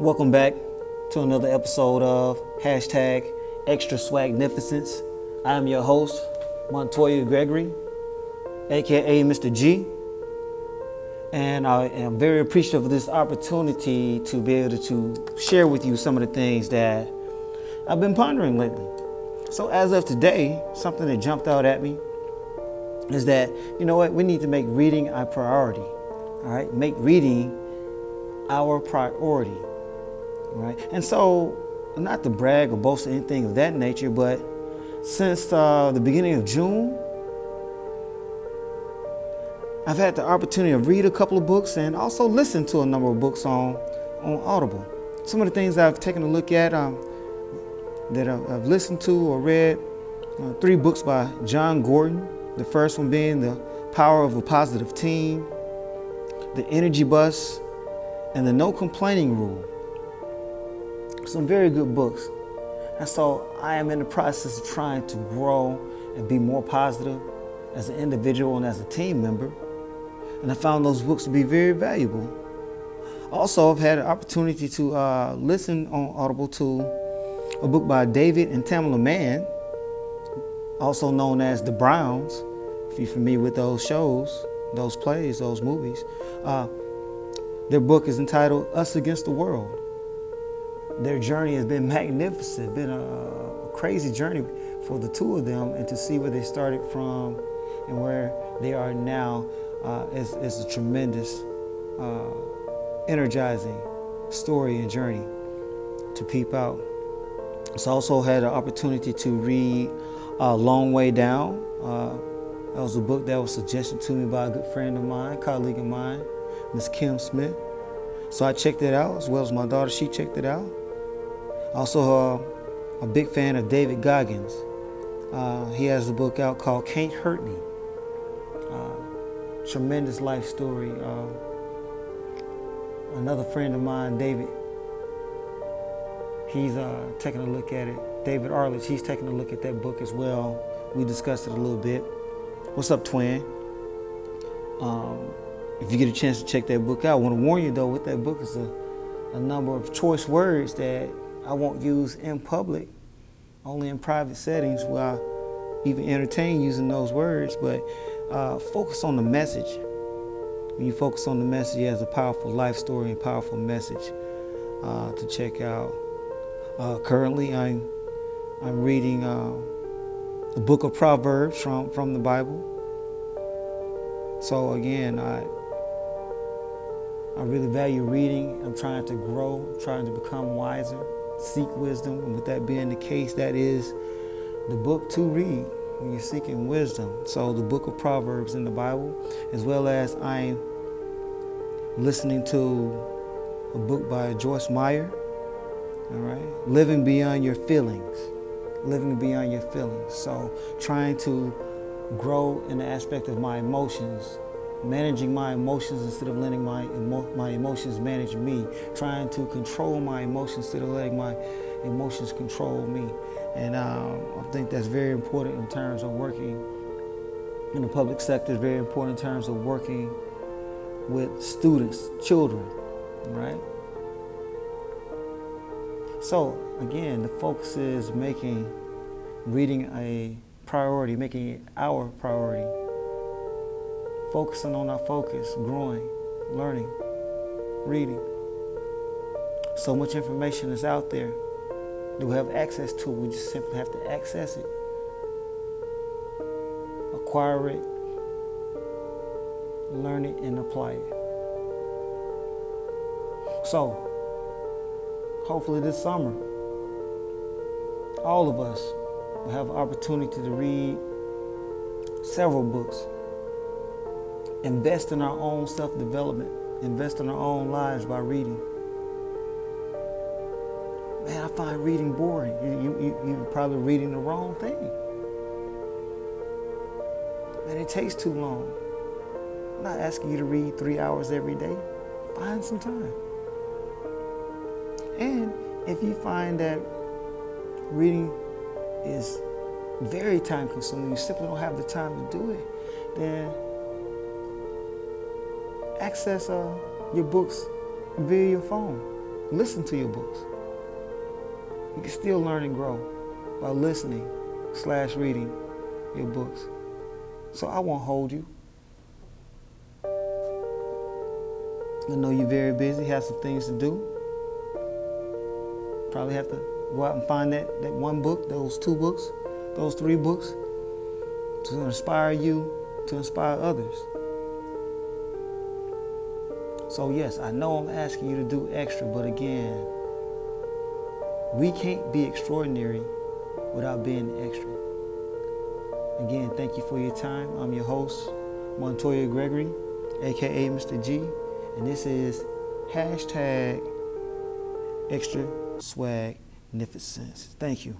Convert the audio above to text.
Welcome back to another episode of hashtag Extra Swagnificence. I am your host, Montoya Gregory, aka Mr. G. And I am very appreciative of this opportunity to be able to share with you some of the things that I've been pondering lately. So, as of today, something that jumped out at me is that, you know what, we need to make reading a priority. All right, make reading our priority. Right, and so not to brag or boast or anything of that nature, but since uh, the beginning of June, I've had the opportunity to read a couple of books and also listen to a number of books on, on Audible. Some of the things I've taken a look at um, that I've, listened to or read uh, three books by Jon Gordon. The first one being The Power of a Positive Team, The Energy Bus, and The No Complaining Rule. Some very good books. And so I am in the process of trying to grow and be more positive as an individual and as a team member and I found those books to be very valuable. Also, I've had an opportunity to uh, listen on Audible to a book by David and Tamala Mann, also known as The Browns. If you're familiar with those shows, those plays, those movies, uh, their book is entitled Us Against the World. Their journey has been magnificent, been a, crazy journey for the two of them, and to see where they started from and where they are now uh, is, is a tremendous, uh, energizing story and journey to peep out. I also had an opportunity to read uh, Long Way Down. Uh, that was a book that was suggested to me by a good friend of mine, colleague of mine, Miss Kim Smith. So I checked it out, as well as my daughter, she checked it out. Also, uh, a big fan of David Goggins. Uh, he has a book out called Can't Hurt Me tremendous life story. Uh, another friend of mine, David, he's uh, taking a look at it. David Arledge, he's taking a look at that book as well. We discussed it a little bit. What's up, twin? Um, if you get a chance to check that book out, I want to warn you though, with that book is a, a number of choice words that I won't use in public, only in private settings where I even entertain using those words. But uh, focus on the message. When you focus on the message, it has a powerful life story and powerful message uh, to check out. Uh, currently, I'm I'm reading uh, the book of Proverbs from from the Bible. So again, I I really value reading. I'm trying to grow, trying to become wiser, seek wisdom, and with that being the case, that is the book to read when you're seeking wisdom. So the book of Proverbs in the Bible, as well as I'm listening to a book by Joyce Meyer. All right, living beyond your feelings, living beyond your feelings. So trying to grow in the aspect of my emotions, managing my emotions instead of letting my emo- my emotions manage me, trying to control my emotions instead of letting my emotions control me. And um, I think that's very important in terms of working in the public sector, it's very important in terms of working with students, children, right? So, again, the focus is making reading a priority, making it our priority, focusing on our focus, growing, learning, reading. So much information is out there do we have access to. We just simply have to access it, acquire it, learn it, and apply it. So, hopefully this summer, all of us will have opportunity to read several books, invest in our own self development, invest in our own lives by reading man, I find reading boring. You, you, you, are probably reading the wrong thing. Man, it takes too long. I'm not asking you to read three hours every day. Find some time. And if you find that reading is very time consuming, you simply don't have the time to do it, then access uh, your books via your phone listen to your books. You can still learn and grow by listening slash reading your books. So I won't hold you. I know you're very busy, have some things to do. Probably have to go out and find that, that one book, those two books, those three books to inspire you, to inspire others. So, yes, I know I'm asking you to do extra, but again, we can't be extraordinary without being extra. Again, thank you for your time. I'm your host, Montoya Gregory, aka Mr. G, and this is hashtag extra swag magnificence. Thank you.